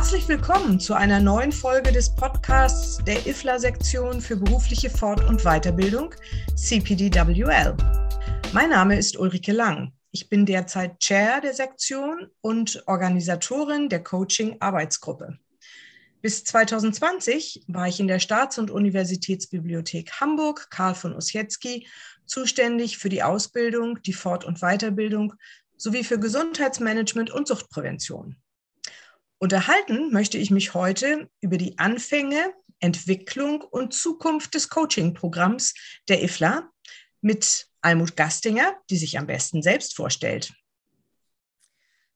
Herzlich willkommen zu einer neuen Folge des Podcasts der IFLA-Sektion für berufliche Fort- und Weiterbildung, CPDWL. Mein Name ist Ulrike Lang. Ich bin derzeit Chair der Sektion und Organisatorin der Coaching-Arbeitsgruppe. Bis 2020 war ich in der Staats- und Universitätsbibliothek Hamburg, Karl von Ossietzky, zuständig für die Ausbildung, die Fort- und Weiterbildung sowie für Gesundheitsmanagement und Suchtprävention. Unterhalten möchte ich mich heute über die Anfänge, Entwicklung und Zukunft des Coaching-Programms der IFLA mit Almut Gastinger, die sich am besten selbst vorstellt.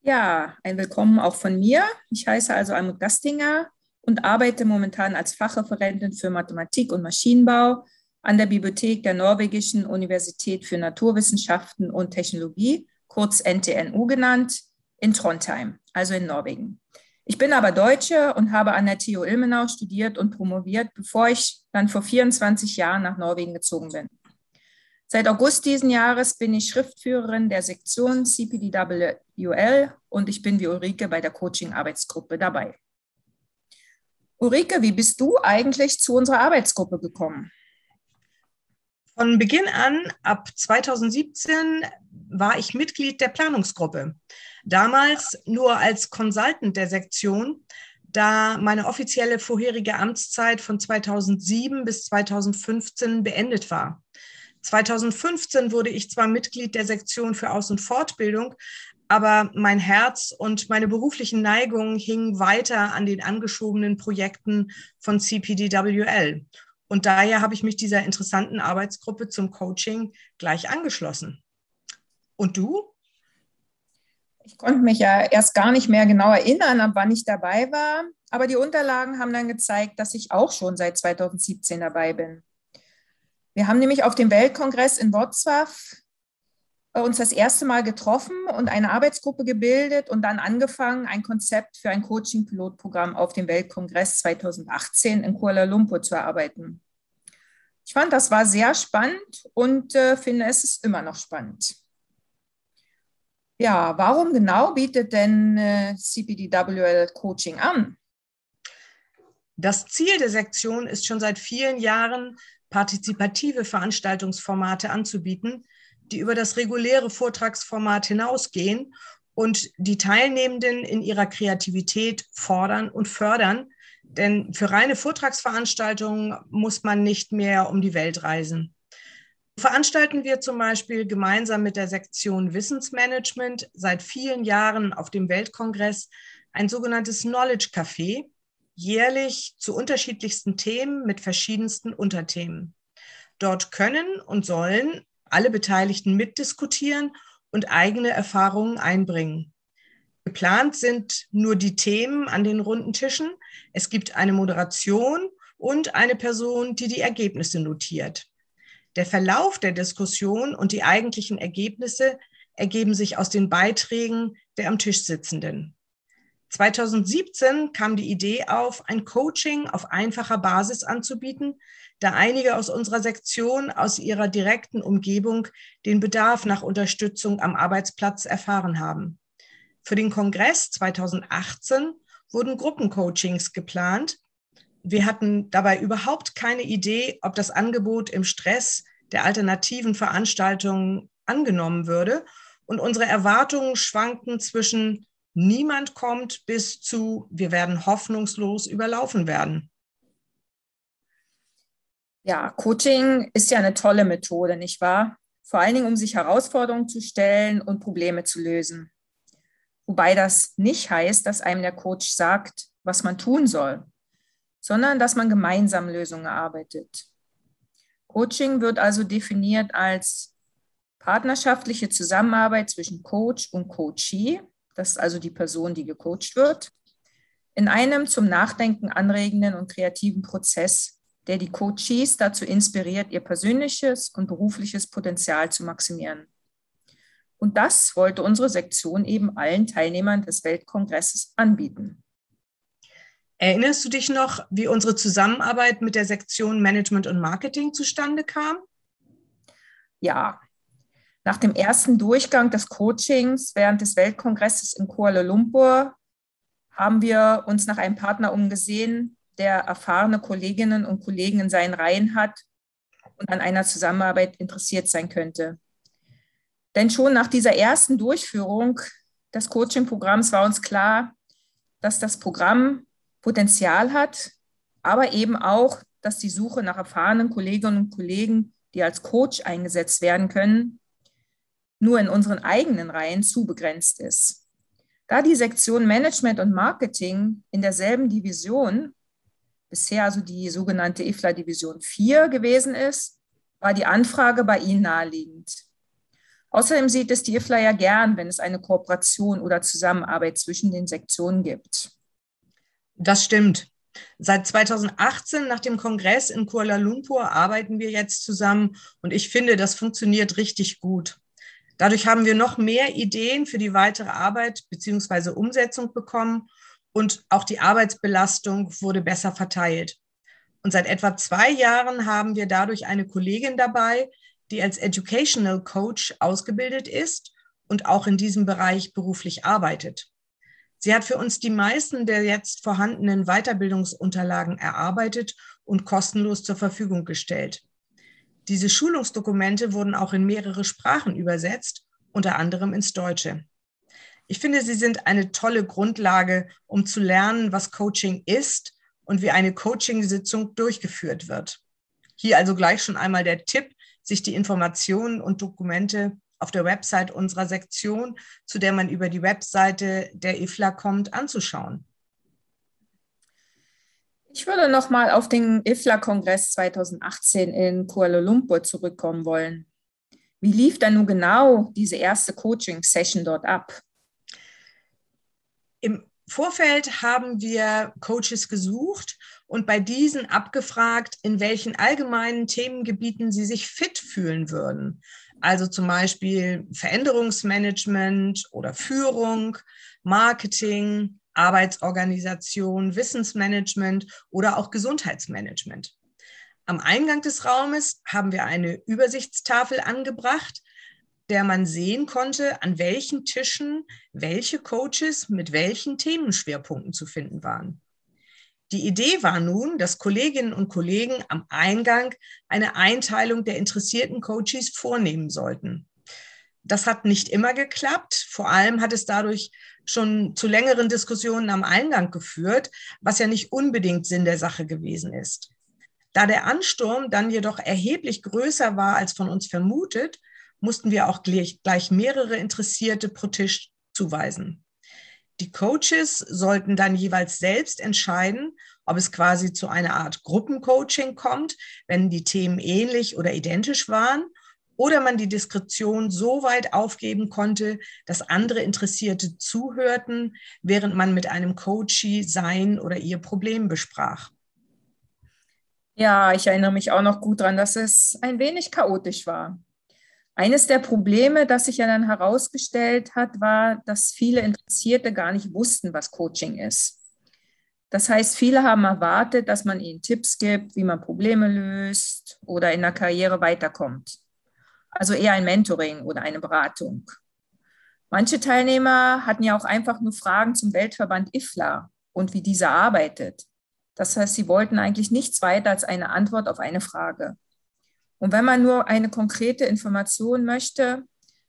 Ja, ein Willkommen auch von mir. Ich heiße also Almut Gastinger und arbeite momentan als Fachreferentin für Mathematik und Maschinenbau an der Bibliothek der Norwegischen Universität für Naturwissenschaften und Technologie, kurz NTNU genannt, in Trondheim, also in Norwegen. Ich bin aber Deutsche und habe an der TU Ilmenau studiert und promoviert, bevor ich dann vor 24 Jahren nach Norwegen gezogen bin. Seit August diesen Jahres bin ich Schriftführerin der Sektion CPDWL und ich bin wie Ulrike bei der Coaching-Arbeitsgruppe dabei. Ulrike, wie bist du eigentlich zu unserer Arbeitsgruppe gekommen? Von Beginn an, ab 2017, war ich Mitglied der Planungsgruppe. Damals nur als Consultant der Sektion, da meine offizielle vorherige Amtszeit von 2007 bis 2015 beendet war. 2015 wurde ich zwar Mitglied der Sektion für Aus- und Fortbildung, aber mein Herz und meine beruflichen Neigungen hingen weiter an den angeschobenen Projekten von CPDWL. Und daher habe ich mich dieser interessanten Arbeitsgruppe zum Coaching gleich angeschlossen. Und du? Ich konnte mich ja erst gar nicht mehr genau erinnern, ab wann ich dabei war. Aber die Unterlagen haben dann gezeigt, dass ich auch schon seit 2017 dabei bin. Wir haben nämlich auf dem Weltkongress in Wrocław äh, uns das erste Mal getroffen und eine Arbeitsgruppe gebildet und dann angefangen, ein Konzept für ein Coaching-Pilotprogramm auf dem Weltkongress 2018 in Kuala Lumpur zu erarbeiten. Ich fand, das war sehr spannend und äh, finde, es ist immer noch spannend. Ja, warum genau bietet denn äh, CPDWL Coaching an? Das Ziel der Sektion ist schon seit vielen Jahren, partizipative Veranstaltungsformate anzubieten, die über das reguläre Vortragsformat hinausgehen und die Teilnehmenden in ihrer Kreativität fordern und fördern. Denn für reine Vortragsveranstaltungen muss man nicht mehr um die Welt reisen. Veranstalten wir zum Beispiel gemeinsam mit der Sektion Wissensmanagement seit vielen Jahren auf dem Weltkongress ein sogenanntes Knowledge Café, jährlich zu unterschiedlichsten Themen mit verschiedensten Unterthemen. Dort können und sollen alle Beteiligten mitdiskutieren und eigene Erfahrungen einbringen. Geplant sind nur die Themen an den runden Tischen. Es gibt eine Moderation und eine Person, die die Ergebnisse notiert. Der Verlauf der Diskussion und die eigentlichen Ergebnisse ergeben sich aus den Beiträgen der am Tisch Sitzenden. 2017 kam die Idee auf, ein Coaching auf einfacher Basis anzubieten, da einige aus unserer Sektion aus ihrer direkten Umgebung den Bedarf nach Unterstützung am Arbeitsplatz erfahren haben. Für den Kongress 2018 wurden Gruppencoachings geplant, wir hatten dabei überhaupt keine Idee, ob das Angebot im Stress der alternativen Veranstaltungen angenommen würde. Und unsere Erwartungen schwankten zwischen niemand kommt bis zu wir werden hoffnungslos überlaufen werden. Ja, Coaching ist ja eine tolle Methode, nicht wahr? Vor allen Dingen, um sich Herausforderungen zu stellen und Probleme zu lösen. Wobei das nicht heißt, dass einem der Coach sagt, was man tun soll sondern dass man gemeinsam Lösungen erarbeitet. Coaching wird also definiert als partnerschaftliche Zusammenarbeit zwischen Coach und Coachee, das ist also die Person, die gecoacht wird, in einem zum Nachdenken anregenden und kreativen Prozess, der die Coachees dazu inspiriert, ihr persönliches und berufliches Potenzial zu maximieren. Und das wollte unsere Sektion eben allen Teilnehmern des Weltkongresses anbieten. Erinnerst du dich noch, wie unsere Zusammenarbeit mit der Sektion Management und Marketing zustande kam? Ja, nach dem ersten Durchgang des Coachings während des Weltkongresses in Kuala Lumpur haben wir uns nach einem Partner umgesehen, der erfahrene Kolleginnen und Kollegen in seinen Reihen hat und an einer Zusammenarbeit interessiert sein könnte. Denn schon nach dieser ersten Durchführung des Coaching-Programms war uns klar, dass das Programm Potenzial hat, aber eben auch, dass die Suche nach erfahrenen Kolleginnen und Kollegen, die als Coach eingesetzt werden können, nur in unseren eigenen Reihen zu begrenzt ist. Da die Sektion Management und Marketing in derselben Division, bisher also die sogenannte IFLA Division 4 gewesen ist, war die Anfrage bei Ihnen naheliegend. Außerdem sieht es die IFLA ja gern, wenn es eine Kooperation oder Zusammenarbeit zwischen den Sektionen gibt. Das stimmt. Seit 2018 nach dem Kongress in Kuala Lumpur arbeiten wir jetzt zusammen und ich finde, das funktioniert richtig gut. Dadurch haben wir noch mehr Ideen für die weitere Arbeit bzw. Umsetzung bekommen und auch die Arbeitsbelastung wurde besser verteilt. Und seit etwa zwei Jahren haben wir dadurch eine Kollegin dabei, die als Educational Coach ausgebildet ist und auch in diesem Bereich beruflich arbeitet. Sie hat für uns die meisten der jetzt vorhandenen Weiterbildungsunterlagen erarbeitet und kostenlos zur Verfügung gestellt. Diese Schulungsdokumente wurden auch in mehrere Sprachen übersetzt, unter anderem ins Deutsche. Ich finde, sie sind eine tolle Grundlage, um zu lernen, was Coaching ist und wie eine Coaching-Sitzung durchgeführt wird. Hier also gleich schon einmal der Tipp, sich die Informationen und Dokumente auf der Website unserer Sektion, zu der man über die Webseite der IFLA kommt, anzuschauen. Ich würde noch mal auf den IFLA-Kongress 2018 in Kuala Lumpur zurückkommen wollen. Wie lief dann nun genau diese erste Coaching-Session dort ab? Im Vorfeld haben wir Coaches gesucht und bei diesen abgefragt, in welchen allgemeinen Themengebieten sie sich fit fühlen würden. Also zum Beispiel Veränderungsmanagement oder Führung, Marketing, Arbeitsorganisation, Wissensmanagement oder auch Gesundheitsmanagement. Am Eingang des Raumes haben wir eine Übersichtstafel angebracht, der man sehen konnte, an welchen Tischen welche Coaches mit welchen Themenschwerpunkten zu finden waren. Die Idee war nun, dass Kolleginnen und Kollegen am Eingang eine Einteilung der interessierten Coaches vornehmen sollten. Das hat nicht immer geklappt. Vor allem hat es dadurch schon zu längeren Diskussionen am Eingang geführt, was ja nicht unbedingt Sinn der Sache gewesen ist. Da der Ansturm dann jedoch erheblich größer war als von uns vermutet, mussten wir auch gleich, gleich mehrere Interessierte pro Tisch zuweisen. Die Coaches sollten dann jeweils selbst entscheiden, ob es quasi zu einer Art Gruppencoaching kommt, wenn die Themen ähnlich oder identisch waren oder man die Diskretion so weit aufgeben konnte, dass andere Interessierte zuhörten, während man mit einem Coachee sein oder ihr Problem besprach. Ja, ich erinnere mich auch noch gut daran, dass es ein wenig chaotisch war. Eines der Probleme, das sich ja dann herausgestellt hat, war, dass viele Interessierte gar nicht wussten, was Coaching ist. Das heißt, viele haben erwartet, dass man ihnen Tipps gibt, wie man Probleme löst oder in der Karriere weiterkommt also eher ein Mentoring oder eine Beratung. Manche Teilnehmer hatten ja auch einfach nur Fragen zum Weltverband IFLA und wie dieser arbeitet. Das heißt, sie wollten eigentlich nichts weiter als eine Antwort auf eine Frage. Und wenn man nur eine konkrete Information möchte,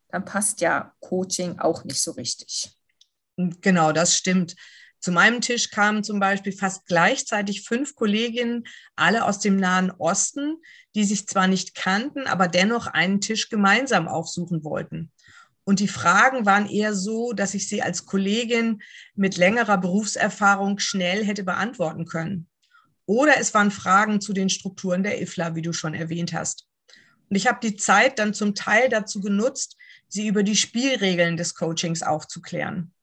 dann passt ja Coaching auch nicht so richtig. Genau, das stimmt. Zu meinem Tisch kamen zum Beispiel fast gleichzeitig fünf Kolleginnen, alle aus dem Nahen Osten, die sich zwar nicht kannten, aber dennoch einen Tisch gemeinsam aufsuchen wollten. Und die Fragen waren eher so, dass ich sie als Kollegin mit längerer Berufserfahrung schnell hätte beantworten können. Oder es waren Fragen zu den Strukturen der IFLA, wie du schon erwähnt hast. Und ich habe die Zeit dann zum Teil dazu genutzt, sie über die Spielregeln des Coachings aufzuklären.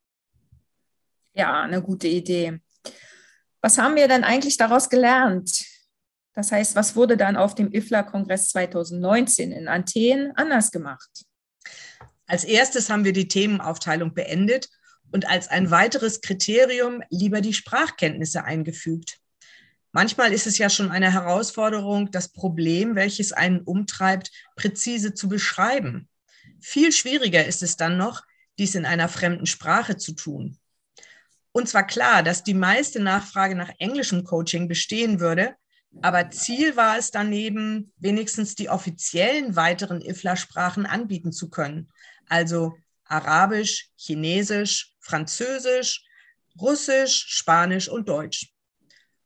Ja, eine gute Idee. Was haben wir denn eigentlich daraus gelernt? Das heißt, was wurde dann auf dem IFLA-Kongress 2019 in Athen anders gemacht? Als erstes haben wir die Themenaufteilung beendet und als ein weiteres Kriterium lieber die Sprachkenntnisse eingefügt. Manchmal ist es ja schon eine Herausforderung, das Problem, welches einen umtreibt, präzise zu beschreiben. Viel schwieriger ist es dann noch, dies in einer fremden Sprache zu tun. Uns war klar, dass die meiste Nachfrage nach englischem Coaching bestehen würde, aber Ziel war es daneben, wenigstens die offiziellen weiteren IFLA-Sprachen anbieten zu können. Also Arabisch, Chinesisch, Französisch, Russisch, Spanisch und Deutsch.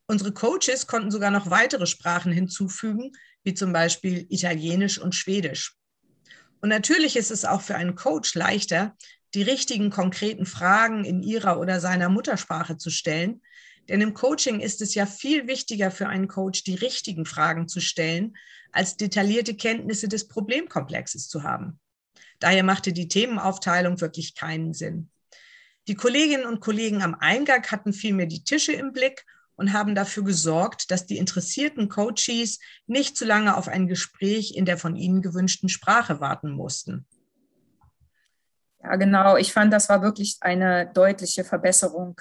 Unsere Coaches konnten sogar noch weitere Sprachen hinzufügen, wie zum Beispiel Italienisch und Schwedisch. Und natürlich ist es auch für einen Coach leichter, die richtigen konkreten Fragen in ihrer oder seiner Muttersprache zu stellen. Denn im Coaching ist es ja viel wichtiger für einen Coach, die richtigen Fragen zu stellen, als detaillierte Kenntnisse des Problemkomplexes zu haben. Daher machte die Themenaufteilung wirklich keinen Sinn. Die Kolleginnen und Kollegen am Eingang hatten vielmehr die Tische im Blick und haben dafür gesorgt, dass die interessierten Coaches nicht zu lange auf ein Gespräch in der von ihnen gewünschten Sprache warten mussten. Ja, genau. Ich fand, das war wirklich eine deutliche Verbesserung.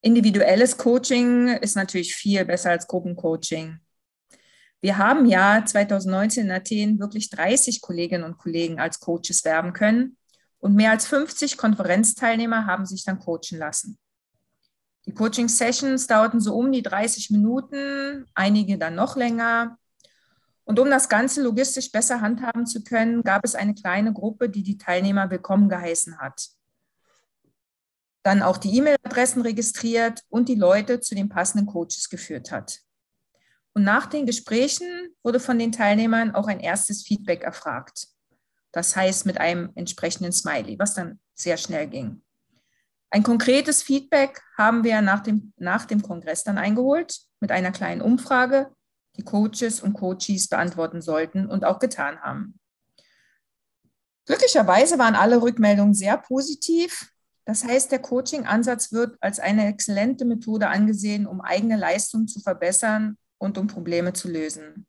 Individuelles Coaching ist natürlich viel besser als Gruppencoaching. Wir haben ja 2019 in Athen wirklich 30 Kolleginnen und Kollegen als Coaches werben können und mehr als 50 Konferenzteilnehmer haben sich dann coachen lassen. Die Coaching-Sessions dauerten so um die 30 Minuten, einige dann noch länger. Und um das Ganze logistisch besser handhaben zu können, gab es eine kleine Gruppe, die die Teilnehmer willkommen geheißen hat. Dann auch die E-Mail-Adressen registriert und die Leute zu den passenden Coaches geführt hat. Und nach den Gesprächen wurde von den Teilnehmern auch ein erstes Feedback erfragt. Das heißt mit einem entsprechenden Smiley, was dann sehr schnell ging. Ein konkretes Feedback haben wir nach dem, nach dem Kongress dann eingeholt mit einer kleinen Umfrage, die Coaches und Coaches beantworten sollten und auch getan haben. Glücklicherweise waren alle Rückmeldungen sehr positiv. Das heißt, der Coaching-Ansatz wird als eine exzellente Methode angesehen, um eigene Leistungen zu verbessern und um Probleme zu lösen.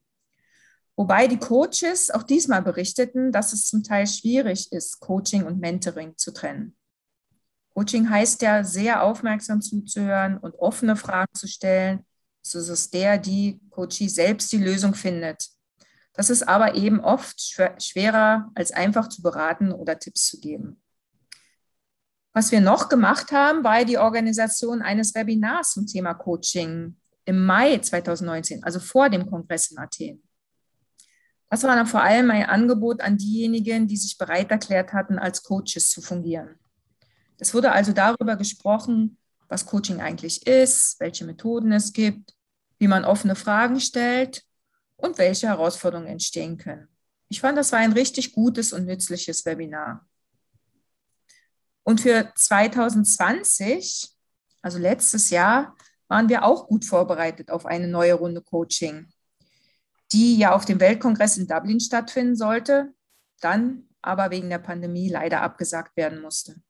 Wobei die Coaches auch diesmal berichteten, dass es zum Teil schwierig ist, Coaching und Mentoring zu trennen. Coaching heißt ja, sehr aufmerksam zuzuhören und offene Fragen zu stellen, so dass der, die Coachie selbst die Lösung findet. Das ist aber eben oft schwerer, als einfach zu beraten oder Tipps zu geben. Was wir noch gemacht haben, war die Organisation eines Webinars zum Thema Coaching im Mai 2019, also vor dem Kongress in Athen. Das war dann vor allem ein Angebot an diejenigen, die sich bereit erklärt hatten, als Coaches zu fungieren. Es wurde also darüber gesprochen, was Coaching eigentlich ist, welche Methoden es gibt, wie man offene Fragen stellt und welche Herausforderungen entstehen können. Ich fand, das war ein richtig gutes und nützliches Webinar. Und für 2020, also letztes Jahr, waren wir auch gut vorbereitet auf eine neue Runde Coaching, die ja auf dem Weltkongress in Dublin stattfinden sollte, dann aber wegen der Pandemie leider abgesagt werden musste.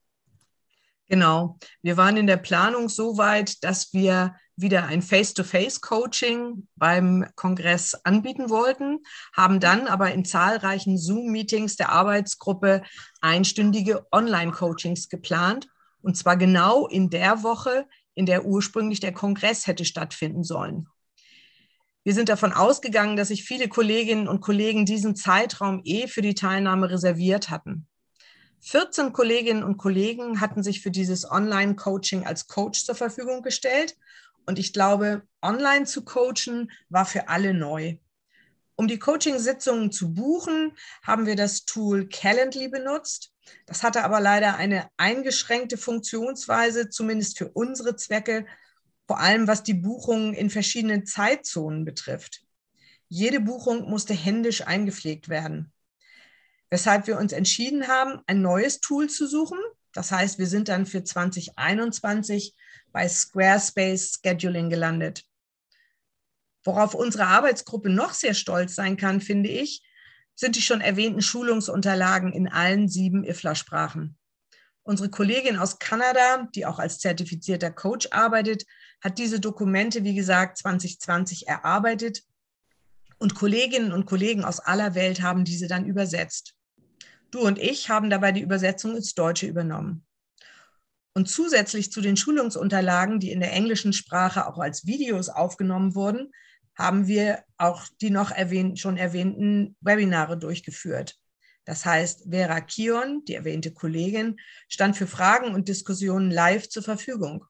Genau. Wir waren in der Planung so weit, dass wir wieder ein Face-to-Face-Coaching beim Kongress anbieten wollten, haben dann aber in zahlreichen Zoom-Meetings der Arbeitsgruppe einstündige Online-Coachings geplant. Und zwar genau in der Woche, in der ursprünglich der Kongress hätte stattfinden sollen. Wir sind davon ausgegangen, dass sich viele Kolleginnen und Kollegen diesen Zeitraum eh für die Teilnahme reserviert hatten. 14 Kolleginnen und Kollegen hatten sich für dieses Online-Coaching als Coach zur Verfügung gestellt. Und ich glaube, online zu coachen war für alle neu. Um die Coaching-Sitzungen zu buchen, haben wir das Tool Calendly benutzt. Das hatte aber leider eine eingeschränkte Funktionsweise, zumindest für unsere Zwecke, vor allem was die Buchungen in verschiedenen Zeitzonen betrifft. Jede Buchung musste händisch eingepflegt werden weshalb wir uns entschieden haben, ein neues Tool zu suchen. Das heißt, wir sind dann für 2021 bei Squarespace Scheduling gelandet. Worauf unsere Arbeitsgruppe noch sehr stolz sein kann, finde ich, sind die schon erwähnten Schulungsunterlagen in allen sieben IFLA-Sprachen. Unsere Kollegin aus Kanada, die auch als zertifizierter Coach arbeitet, hat diese Dokumente, wie gesagt, 2020 erarbeitet und Kolleginnen und Kollegen aus aller Welt haben diese dann übersetzt. Du und ich haben dabei die Übersetzung ins Deutsche übernommen. Und zusätzlich zu den Schulungsunterlagen, die in der englischen Sprache auch als Videos aufgenommen wurden, haben wir auch die noch erwähnt, schon erwähnten Webinare durchgeführt. Das heißt, Vera Kion, die erwähnte Kollegin, stand für Fragen und Diskussionen live zur Verfügung.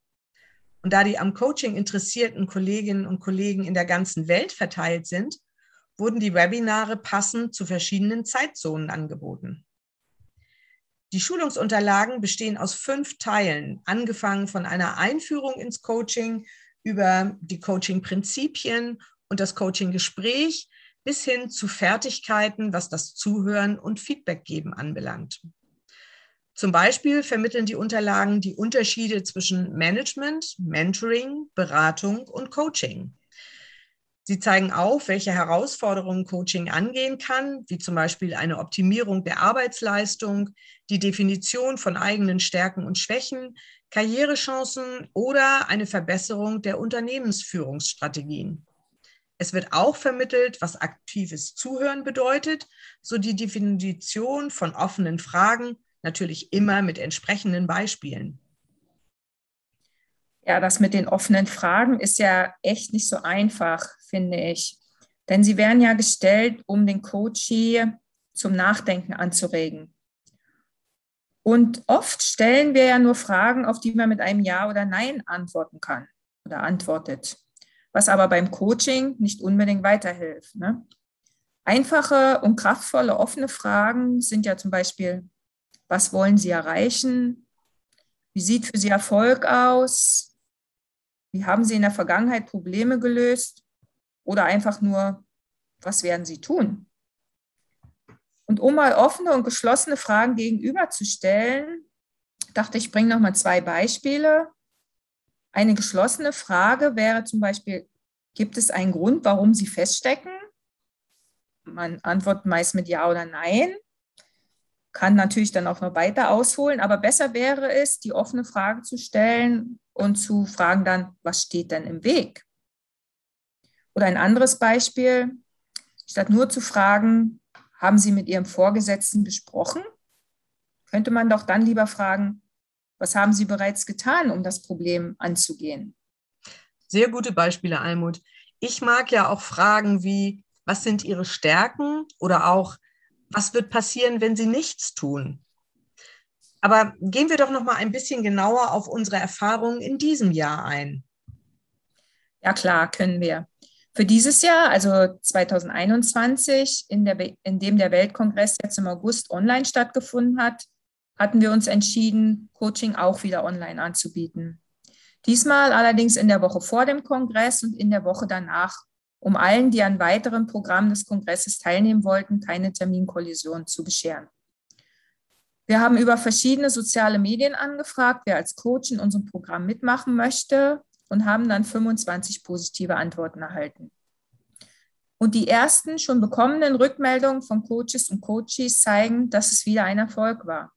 Und da die am Coaching interessierten Kolleginnen und Kollegen in der ganzen Welt verteilt sind, wurden die Webinare passend zu verschiedenen Zeitzonen angeboten. Die Schulungsunterlagen bestehen aus fünf Teilen, angefangen von einer Einführung ins Coaching über die Coaching-Prinzipien und das Coaching-Gespräch bis hin zu Fertigkeiten, was das Zuhören und Feedback geben anbelangt. Zum Beispiel vermitteln die Unterlagen die Unterschiede zwischen Management, Mentoring, Beratung und Coaching. Sie zeigen auf, welche Herausforderungen Coaching angehen kann, wie zum Beispiel eine Optimierung der Arbeitsleistung, die Definition von eigenen Stärken und Schwächen, Karrierechancen oder eine Verbesserung der Unternehmensführungsstrategien. Es wird auch vermittelt, was aktives Zuhören bedeutet, so die Definition von offenen Fragen, natürlich immer mit entsprechenden Beispielen. Ja, das mit den offenen Fragen ist ja echt nicht so einfach, finde ich. Denn sie werden ja gestellt, um den Coachee zum Nachdenken anzuregen. Und oft stellen wir ja nur Fragen, auf die man mit einem Ja oder Nein antworten kann oder antwortet, was aber beim Coaching nicht unbedingt weiterhilft. Ne? Einfache und kraftvolle offene Fragen sind ja zum Beispiel, was wollen Sie erreichen? Wie sieht für Sie Erfolg aus? Wie haben Sie in der Vergangenheit Probleme gelöst? Oder einfach nur, was werden Sie tun? Und um mal offene und geschlossene Fragen gegenüberzustellen, dachte ich, bringe noch mal zwei Beispiele. Eine geschlossene Frage wäre zum Beispiel, gibt es einen Grund, warum Sie feststecken? Man antwortet meist mit Ja oder Nein. Kann natürlich dann auch noch weiter ausholen, aber besser wäre es, die offene Frage zu stellen, und zu fragen dann, was steht denn im Weg? Oder ein anderes Beispiel, statt nur zu fragen, haben Sie mit Ihrem Vorgesetzten besprochen, könnte man doch dann lieber fragen, was haben Sie bereits getan, um das Problem anzugehen? Sehr gute Beispiele, Almut. Ich mag ja auch Fragen wie, was sind Ihre Stärken oder auch, was wird passieren, wenn Sie nichts tun? Aber gehen wir doch noch mal ein bisschen genauer auf unsere Erfahrungen in diesem Jahr ein. Ja, klar, können wir. Für dieses Jahr, also 2021, in, der, in dem der Weltkongress jetzt im August online stattgefunden hat, hatten wir uns entschieden, Coaching auch wieder online anzubieten. Diesmal allerdings in der Woche vor dem Kongress und in der Woche danach, um allen, die an weiteren Programmen des Kongresses teilnehmen wollten, keine Terminkollision zu bescheren. Wir haben über verschiedene soziale Medien angefragt, wer als Coach in unserem Programm mitmachen möchte und haben dann 25 positive Antworten erhalten. Und die ersten schon bekommenen Rückmeldungen von Coaches und Coaches zeigen, dass es wieder ein Erfolg war.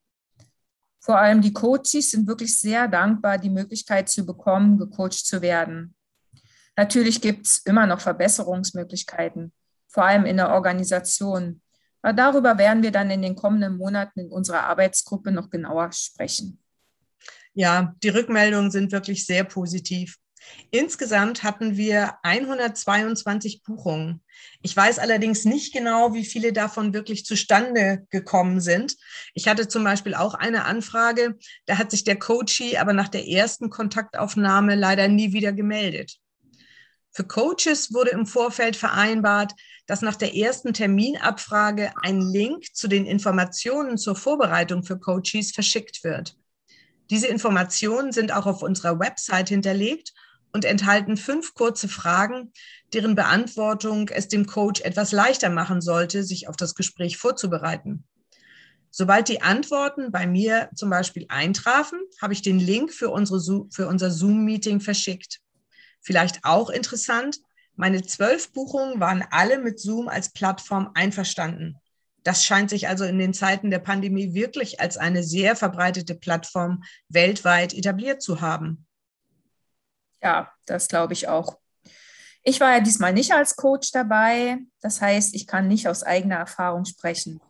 Vor allem die Coaches sind wirklich sehr dankbar, die Möglichkeit zu bekommen, gecoacht zu werden. Natürlich gibt es immer noch Verbesserungsmöglichkeiten, vor allem in der Organisation. Darüber werden wir dann in den kommenden Monaten in unserer Arbeitsgruppe noch genauer sprechen. Ja, die Rückmeldungen sind wirklich sehr positiv. Insgesamt hatten wir 122 Buchungen. Ich weiß allerdings nicht genau, wie viele davon wirklich zustande gekommen sind. Ich hatte zum Beispiel auch eine Anfrage, da hat sich der Coachie aber nach der ersten Kontaktaufnahme leider nie wieder gemeldet. Für Coaches wurde im Vorfeld vereinbart, dass nach der ersten Terminabfrage ein Link zu den Informationen zur Vorbereitung für Coaches verschickt wird. Diese Informationen sind auch auf unserer Website hinterlegt und enthalten fünf kurze Fragen, deren Beantwortung es dem Coach etwas leichter machen sollte, sich auf das Gespräch vorzubereiten. Sobald die Antworten bei mir zum Beispiel eintrafen, habe ich den Link für, unsere, für unser Zoom-Meeting verschickt. Vielleicht auch interessant, meine zwölf Buchungen waren alle mit Zoom als Plattform einverstanden. Das scheint sich also in den Zeiten der Pandemie wirklich als eine sehr verbreitete Plattform weltweit etabliert zu haben. Ja, das glaube ich auch. Ich war ja diesmal nicht als Coach dabei. Das heißt, ich kann nicht aus eigener Erfahrung sprechen.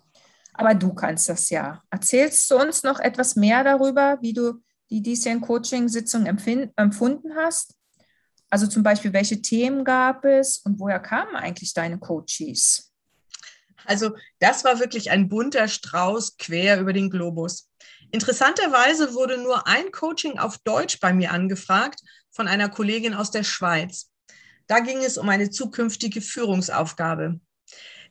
Aber du kannst das ja. Erzählst du uns noch etwas mehr darüber, wie du die diesjährigen Coaching-Sitzung empfunden hast? Also zum Beispiel, welche Themen gab es und woher kamen eigentlich deine Coaches? Also das war wirklich ein bunter Strauß quer über den Globus. Interessanterweise wurde nur ein Coaching auf Deutsch bei mir angefragt von einer Kollegin aus der Schweiz. Da ging es um eine zukünftige Führungsaufgabe.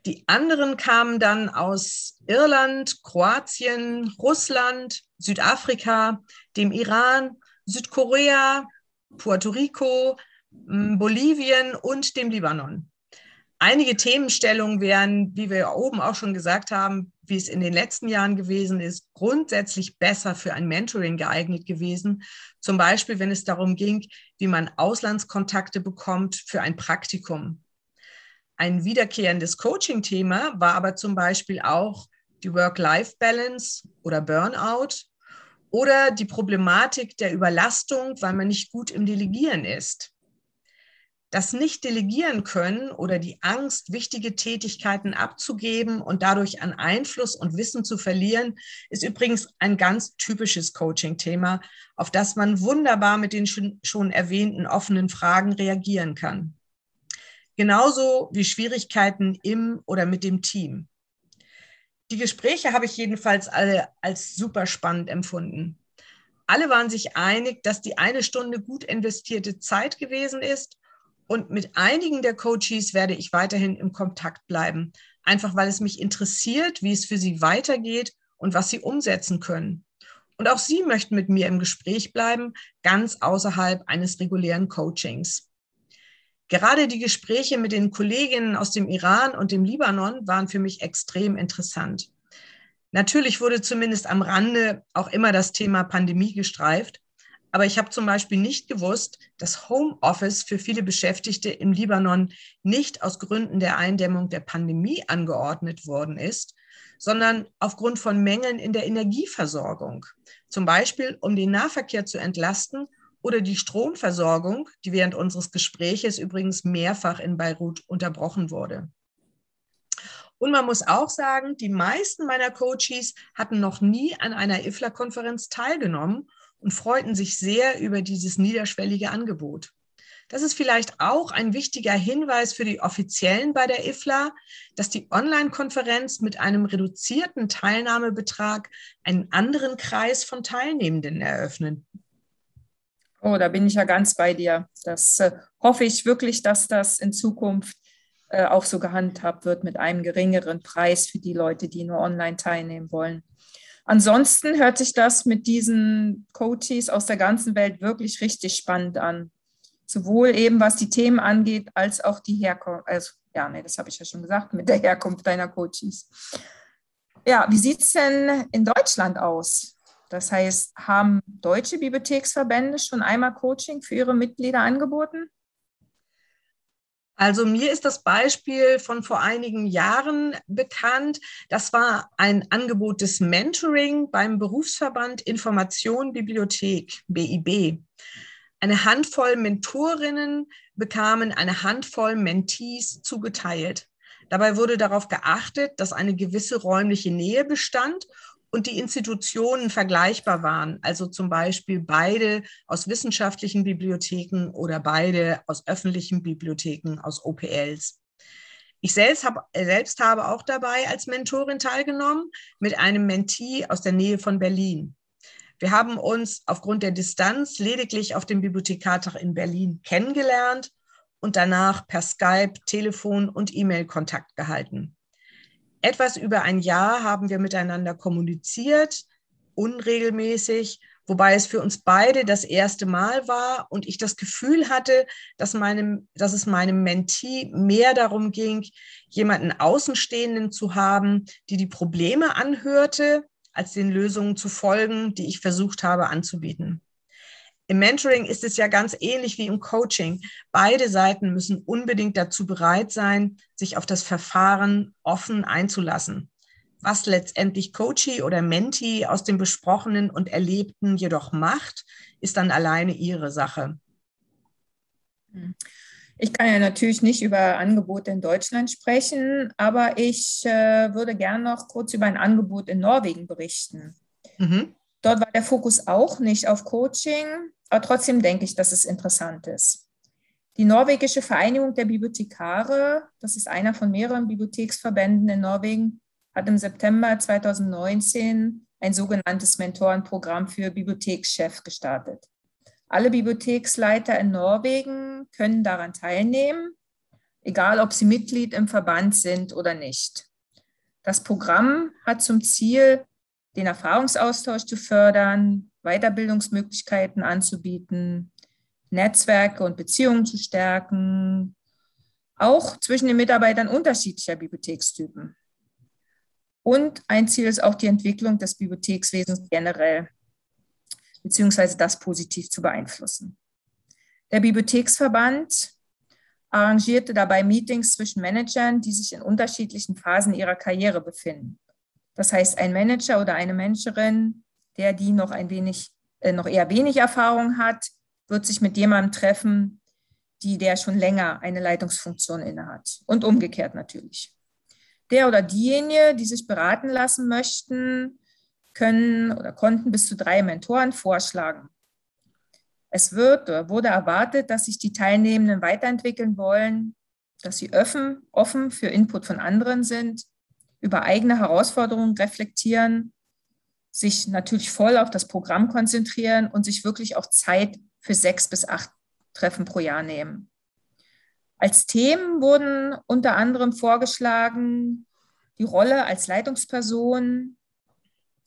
Die anderen kamen dann aus Irland, Kroatien, Russland, Südafrika, dem Iran, Südkorea, Puerto Rico, Bolivien und dem Libanon. Einige Themenstellungen wären, wie wir oben auch schon gesagt haben, wie es in den letzten Jahren gewesen ist, grundsätzlich besser für ein Mentoring geeignet gewesen. Zum Beispiel, wenn es darum ging, wie man Auslandskontakte bekommt für ein Praktikum. Ein wiederkehrendes Coaching-Thema war aber zum Beispiel auch die Work-Life-Balance oder Burnout oder die Problematik der Überlastung, weil man nicht gut im Delegieren ist. Das Nicht-Delegieren können oder die Angst, wichtige Tätigkeiten abzugeben und dadurch an Einfluss und Wissen zu verlieren, ist übrigens ein ganz typisches Coaching-Thema, auf das man wunderbar mit den schon erwähnten offenen Fragen reagieren kann. Genauso wie Schwierigkeiten im oder mit dem Team. Die Gespräche habe ich jedenfalls alle als super spannend empfunden. Alle waren sich einig, dass die eine Stunde gut investierte Zeit gewesen ist und mit einigen der Coaches werde ich weiterhin im Kontakt bleiben, einfach weil es mich interessiert, wie es für sie weitergeht und was sie umsetzen können. Und auch sie möchten mit mir im Gespräch bleiben, ganz außerhalb eines regulären Coachings. Gerade die Gespräche mit den Kolleginnen aus dem Iran und dem Libanon waren für mich extrem interessant. Natürlich wurde zumindest am Rande auch immer das Thema Pandemie gestreift. Aber ich habe zum Beispiel nicht gewusst, dass Homeoffice für viele Beschäftigte im Libanon nicht aus Gründen der Eindämmung der Pandemie angeordnet worden ist, sondern aufgrund von Mängeln in der Energieversorgung. Zum Beispiel, um den Nahverkehr zu entlasten oder die Stromversorgung, die während unseres Gespräches übrigens mehrfach in Beirut unterbrochen wurde. Und man muss auch sagen, die meisten meiner Coaches hatten noch nie an einer IFLA-Konferenz teilgenommen und freuten sich sehr über dieses niederschwellige Angebot. Das ist vielleicht auch ein wichtiger Hinweis für die Offiziellen bei der IFLA, dass die Online-Konferenz mit einem reduzierten Teilnahmebetrag einen anderen Kreis von Teilnehmenden eröffnen. Oh, da bin ich ja ganz bei dir. Das äh, hoffe ich wirklich, dass das in Zukunft äh, auch so gehandhabt wird mit einem geringeren Preis für die Leute, die nur online teilnehmen wollen. Ansonsten hört sich das mit diesen Coaches aus der ganzen Welt wirklich richtig spannend an. Sowohl eben was die Themen angeht, als auch die Herkunft. Also, ja, nee, das habe ich ja schon gesagt, mit der Herkunft deiner Coaches. Ja, wie sieht es denn in Deutschland aus? Das heißt, haben deutsche Bibliotheksverbände schon einmal Coaching für ihre Mitglieder angeboten? Also mir ist das Beispiel von vor einigen Jahren bekannt. Das war ein Angebot des Mentoring beim Berufsverband Information Bibliothek, BIB. Eine Handvoll Mentorinnen bekamen eine Handvoll Mentees zugeteilt. Dabei wurde darauf geachtet, dass eine gewisse räumliche Nähe bestand und die Institutionen vergleichbar waren, also zum Beispiel beide aus wissenschaftlichen Bibliotheken oder beide aus öffentlichen Bibliotheken, aus OPLs. Ich selbst, hab, selbst habe auch dabei als Mentorin teilgenommen mit einem Mentee aus der Nähe von Berlin. Wir haben uns aufgrund der Distanz lediglich auf dem Bibliothekartag in Berlin kennengelernt und danach per Skype, Telefon und E-Mail Kontakt gehalten. Etwas über ein Jahr haben wir miteinander kommuniziert, unregelmäßig, wobei es für uns beide das erste Mal war und ich das Gefühl hatte, dass, meinem, dass es meinem Mentee mehr darum ging, jemanden Außenstehenden zu haben, die die Probleme anhörte, als den Lösungen zu folgen, die ich versucht habe anzubieten. Im Mentoring ist es ja ganz ähnlich wie im Coaching. Beide Seiten müssen unbedingt dazu bereit sein, sich auf das Verfahren offen einzulassen. Was letztendlich Coachee oder Mentee aus dem Besprochenen und Erlebten jedoch macht, ist dann alleine ihre Sache. Ich kann ja natürlich nicht über Angebote in Deutschland sprechen, aber ich äh, würde gerne noch kurz über ein Angebot in Norwegen berichten. Mhm. Dort war der Fokus auch nicht auf Coaching, aber trotzdem denke ich, dass es interessant ist. Die norwegische Vereinigung der Bibliothekare, das ist einer von mehreren Bibliotheksverbänden in Norwegen, hat im September 2019 ein sogenanntes Mentorenprogramm für Bibliothekschefs gestartet. Alle Bibliotheksleiter in Norwegen können daran teilnehmen, egal ob sie Mitglied im Verband sind oder nicht. Das Programm hat zum Ziel, den Erfahrungsaustausch zu fördern, Weiterbildungsmöglichkeiten anzubieten, Netzwerke und Beziehungen zu stärken, auch zwischen den Mitarbeitern unterschiedlicher Bibliothekstypen. Und ein Ziel ist auch die Entwicklung des Bibliothekswesens generell, beziehungsweise das positiv zu beeinflussen. Der Bibliotheksverband arrangierte dabei Meetings zwischen Managern, die sich in unterschiedlichen Phasen ihrer Karriere befinden. Das heißt, ein Manager oder eine Managerin, der die noch ein wenig, äh, noch eher wenig Erfahrung hat, wird sich mit jemandem treffen, die der schon länger eine Leitungsfunktion innehat. Und umgekehrt natürlich der oder diejenige, die sich beraten lassen möchten, können oder konnten bis zu drei Mentoren vorschlagen. Es wird oder wurde erwartet, dass sich die Teilnehmenden weiterentwickeln wollen, dass sie offen, offen für Input von anderen sind, über eigene Herausforderungen reflektieren, sich natürlich voll auf das Programm konzentrieren und sich wirklich auch Zeit für sechs bis acht Treffen pro Jahr nehmen. Als Themen wurden unter anderem vorgeschlagen die Rolle als Leitungsperson,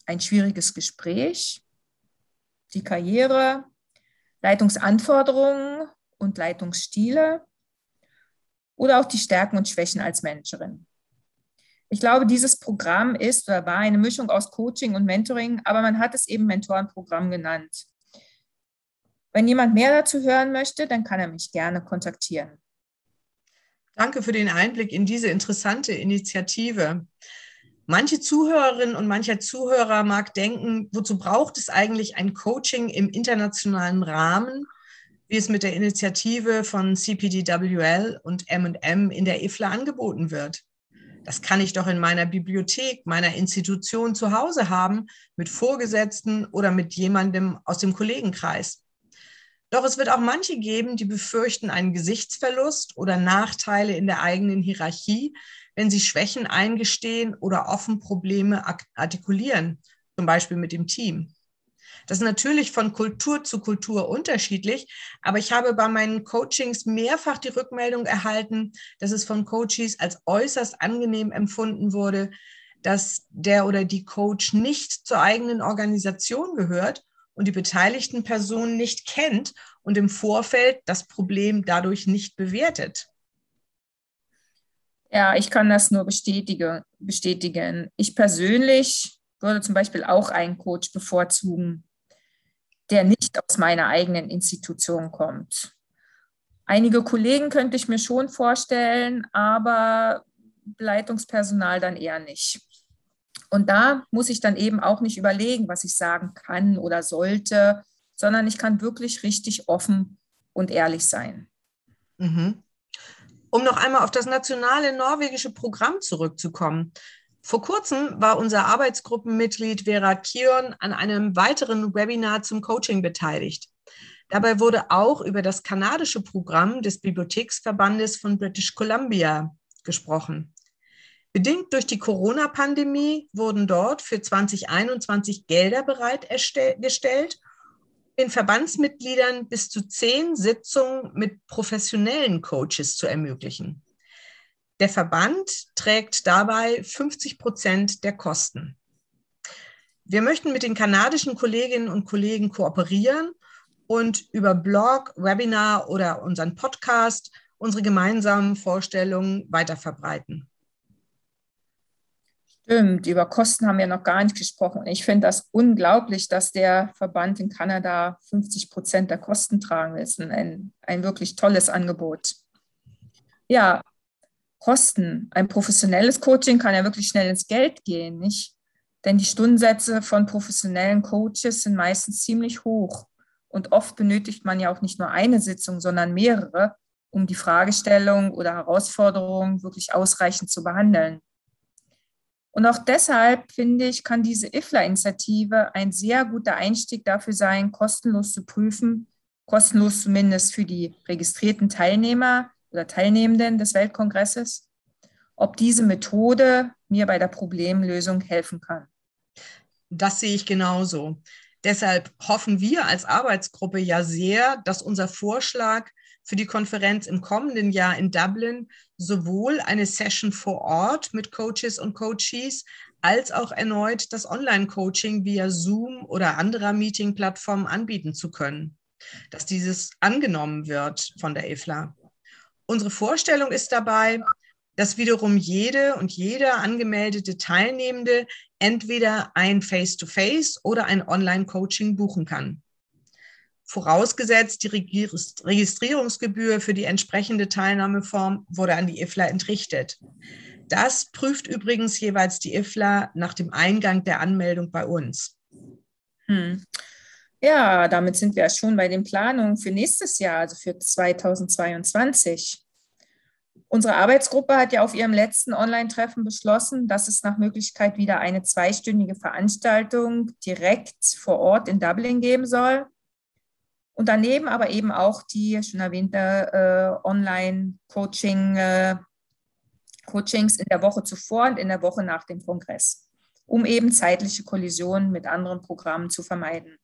ein schwieriges Gespräch, die Karriere, Leitungsanforderungen und Leitungsstile oder auch die Stärken und Schwächen als Managerin. Ich glaube, dieses Programm ist oder war eine Mischung aus Coaching und Mentoring, aber man hat es eben Mentorenprogramm genannt. Wenn jemand mehr dazu hören möchte, dann kann er mich gerne kontaktieren. Danke für den Einblick in diese interessante Initiative. Manche Zuhörerinnen und mancher Zuhörer mag denken, wozu braucht es eigentlich ein Coaching im internationalen Rahmen, wie es mit der Initiative von CPDWL und M&M in der IFLA angeboten wird? Das kann ich doch in meiner Bibliothek, meiner Institution zu Hause haben, mit Vorgesetzten oder mit jemandem aus dem Kollegenkreis. Doch es wird auch manche geben, die befürchten einen Gesichtsverlust oder Nachteile in der eigenen Hierarchie, wenn sie Schwächen eingestehen oder offen Probleme artikulieren, zum Beispiel mit dem Team. Das ist natürlich von Kultur zu Kultur unterschiedlich, aber ich habe bei meinen Coachings mehrfach die Rückmeldung erhalten, dass es von Coaches als äußerst angenehm empfunden wurde, dass der oder die Coach nicht zur eigenen Organisation gehört und die beteiligten Personen nicht kennt und im Vorfeld das Problem dadurch nicht bewertet. Ja, ich kann das nur bestätigen. bestätigen. Ich persönlich würde zum Beispiel auch einen Coach bevorzugen, der nicht aus meiner eigenen Institution kommt. Einige Kollegen könnte ich mir schon vorstellen, aber Leitungspersonal dann eher nicht. Und da muss ich dann eben auch nicht überlegen, was ich sagen kann oder sollte, sondern ich kann wirklich richtig offen und ehrlich sein. Mhm. Um noch einmal auf das nationale norwegische Programm zurückzukommen. Vor kurzem war unser Arbeitsgruppenmitglied Vera Kion an einem weiteren Webinar zum Coaching beteiligt. Dabei wurde auch über das kanadische Programm des Bibliotheksverbandes von British Columbia gesprochen. Bedingt durch die Corona-Pandemie wurden dort für 2021 Gelder bereitgestellt, den Verbandsmitgliedern bis zu zehn Sitzungen mit professionellen Coaches zu ermöglichen. Der Verband trägt dabei 50 Prozent der Kosten. Wir möchten mit den kanadischen Kolleginnen und Kollegen kooperieren und über Blog, Webinar oder unseren Podcast unsere gemeinsamen Vorstellungen weiterverbreiten. Stimmt, über Kosten haben wir noch gar nicht gesprochen. Ich finde das unglaublich, dass der Verband in Kanada 50 Prozent der Kosten tragen will. Ein, ein wirklich tolles Angebot. Ja, Kosten. Ein professionelles Coaching kann ja wirklich schnell ins Geld gehen, nicht? Denn die Stundensätze von professionellen Coaches sind meistens ziemlich hoch. Und oft benötigt man ja auch nicht nur eine Sitzung, sondern mehrere, um die Fragestellung oder Herausforderung wirklich ausreichend zu behandeln. Und auch deshalb finde ich, kann diese IFLA-Initiative ein sehr guter Einstieg dafür sein, kostenlos zu prüfen, kostenlos zumindest für die registrierten Teilnehmer oder Teilnehmenden des Weltkongresses, ob diese Methode mir bei der Problemlösung helfen kann. Das sehe ich genauso. Deshalb hoffen wir als Arbeitsgruppe ja sehr, dass unser Vorschlag für die Konferenz im kommenden Jahr in Dublin sowohl eine Session vor Ort mit Coaches und Coaches als auch erneut das Online-Coaching via Zoom oder anderer Meeting-Plattformen anbieten zu können, dass dieses angenommen wird von der IFLA. Unsere Vorstellung ist dabei, dass wiederum jede und jeder angemeldete Teilnehmende entweder ein Face-to-Face -face oder ein Online-Coaching buchen kann. Vorausgesetzt, die Registrierungsgebühr für die entsprechende Teilnahmeform wurde an die IFLA entrichtet. Das prüft übrigens jeweils die IFLA nach dem Eingang der Anmeldung bei uns. Hm. Ja, damit sind wir schon bei den Planungen für nächstes Jahr, also für 2022. Unsere Arbeitsgruppe hat ja auf ihrem letzten Online-Treffen beschlossen, dass es nach Möglichkeit wieder eine zweistündige Veranstaltung direkt vor Ort in Dublin geben soll. Und daneben aber eben auch die schon erwähnte äh, Online-Coaching, äh, Coachings in der Woche zuvor und in der Woche nach dem Kongress, um eben zeitliche Kollisionen mit anderen Programmen zu vermeiden.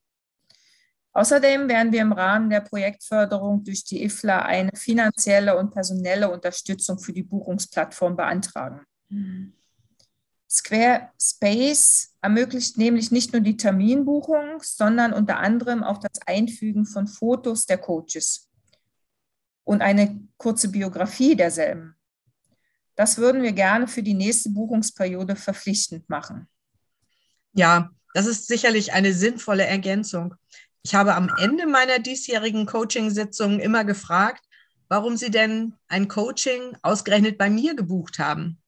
Außerdem werden wir im Rahmen der Projektförderung durch die IFLA eine finanzielle und personelle Unterstützung für die Buchungsplattform beantragen. Squarespace ermöglicht nämlich nicht nur die Terminbuchung, sondern unter anderem auch das Einfügen von Fotos der Coaches und eine kurze Biografie derselben. Das würden wir gerne für die nächste Buchungsperiode verpflichtend machen. Ja, das ist sicherlich eine sinnvolle Ergänzung. Ich habe am Ende meiner diesjährigen Coaching-Sitzung immer gefragt, warum sie denn ein Coaching ausgerechnet bei mir gebucht haben.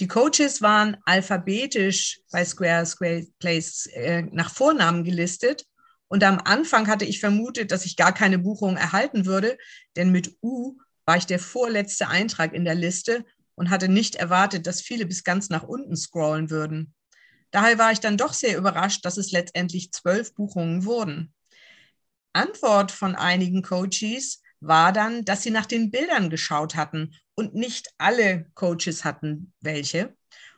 Die Coaches waren alphabetisch bei Square, Square Place äh, nach Vornamen gelistet. Und am Anfang hatte ich vermutet, dass ich gar keine Buchung erhalten würde, denn mit U war ich der vorletzte Eintrag in der Liste und hatte nicht erwartet, dass viele bis ganz nach unten scrollen würden. Daher war ich dann doch sehr überrascht, dass es letztendlich zwölf Buchungen wurden. Antwort von einigen Coaches war dann, dass sie nach den Bildern geschaut hatten und nicht alle Coaches hatten welche.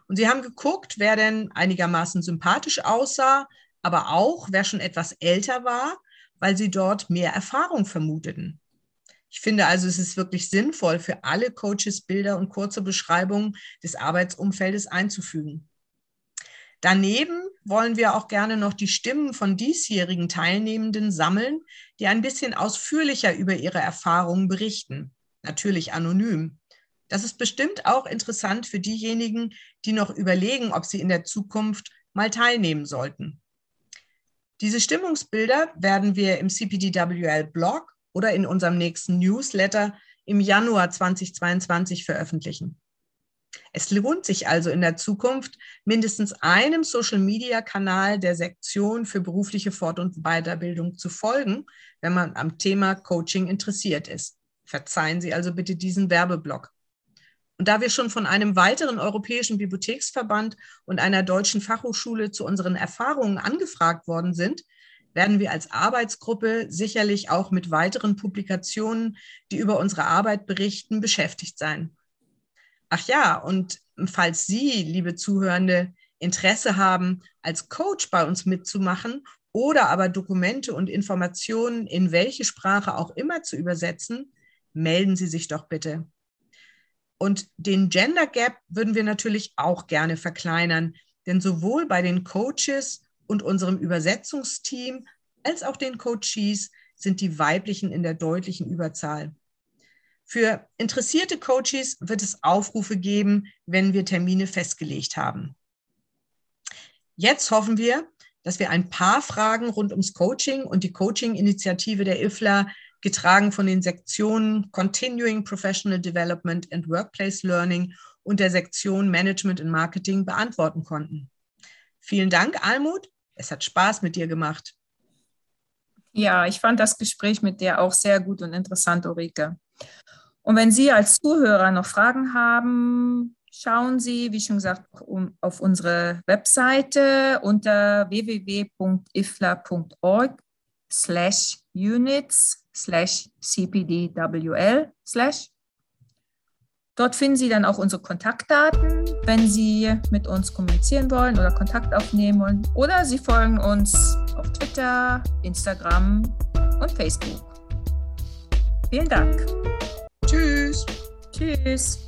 Und sie haben geguckt, wer denn einigermaßen sympathisch aussah, aber auch wer schon etwas älter war, weil sie dort mehr Erfahrung vermuteten. Ich finde also, es ist wirklich sinnvoll, für alle Coaches Bilder und kurze Beschreibungen des Arbeitsumfeldes einzufügen. Daneben wollen wir auch gerne noch die Stimmen von diesjährigen Teilnehmenden sammeln, die ein bisschen ausführlicher über ihre Erfahrungen berichten. Natürlich anonym. Das ist bestimmt auch interessant für diejenigen, die noch überlegen, ob sie in der Zukunft mal teilnehmen sollten. Diese Stimmungsbilder werden wir im CPDWL-Blog oder in unserem nächsten Newsletter im Januar 2022 veröffentlichen. Es lohnt sich also in der Zukunft, mindestens einem Social-Media-Kanal der Sektion für berufliche Fort- und Weiterbildung zu folgen, wenn man am Thema Coaching interessiert ist. Verzeihen Sie also bitte diesen Werbeblock. Und da wir schon von einem weiteren europäischen Bibliotheksverband und einer deutschen Fachhochschule zu unseren Erfahrungen angefragt worden sind, werden wir als Arbeitsgruppe sicherlich auch mit weiteren Publikationen, die über unsere Arbeit berichten, beschäftigt sein. Ach ja, und falls Sie, liebe Zuhörende, Interesse haben, als Coach bei uns mitzumachen oder aber Dokumente und Informationen in welche Sprache auch immer zu übersetzen, melden Sie sich doch bitte. Und den Gender Gap würden wir natürlich auch gerne verkleinern, denn sowohl bei den Coaches und unserem Übersetzungsteam als auch den Coaches sind die weiblichen in der deutlichen Überzahl. Für interessierte Coaches wird es Aufrufe geben, wenn wir Termine festgelegt haben. Jetzt hoffen wir, dass wir ein paar Fragen rund ums Coaching und die Coaching-Initiative der IFLA, getragen von den Sektionen Continuing Professional Development and Workplace Learning und der Sektion Management and Marketing beantworten konnten. Vielen Dank, Almut. Es hat Spaß mit dir gemacht. Ja, ich fand das Gespräch mit dir auch sehr gut und interessant, Ulrike. Und wenn Sie als Zuhörer noch Fragen haben, schauen Sie, wie schon gesagt, auf unsere Webseite unter www.ifla.org slash units slash cpdwl slash. Dort finden Sie dann auch unsere Kontaktdaten, wenn Sie mit uns kommunizieren wollen oder Kontakt aufnehmen wollen. Oder Sie folgen uns auf Twitter, Instagram und Facebook. Vielen Dank. Tschüss. Tschüss.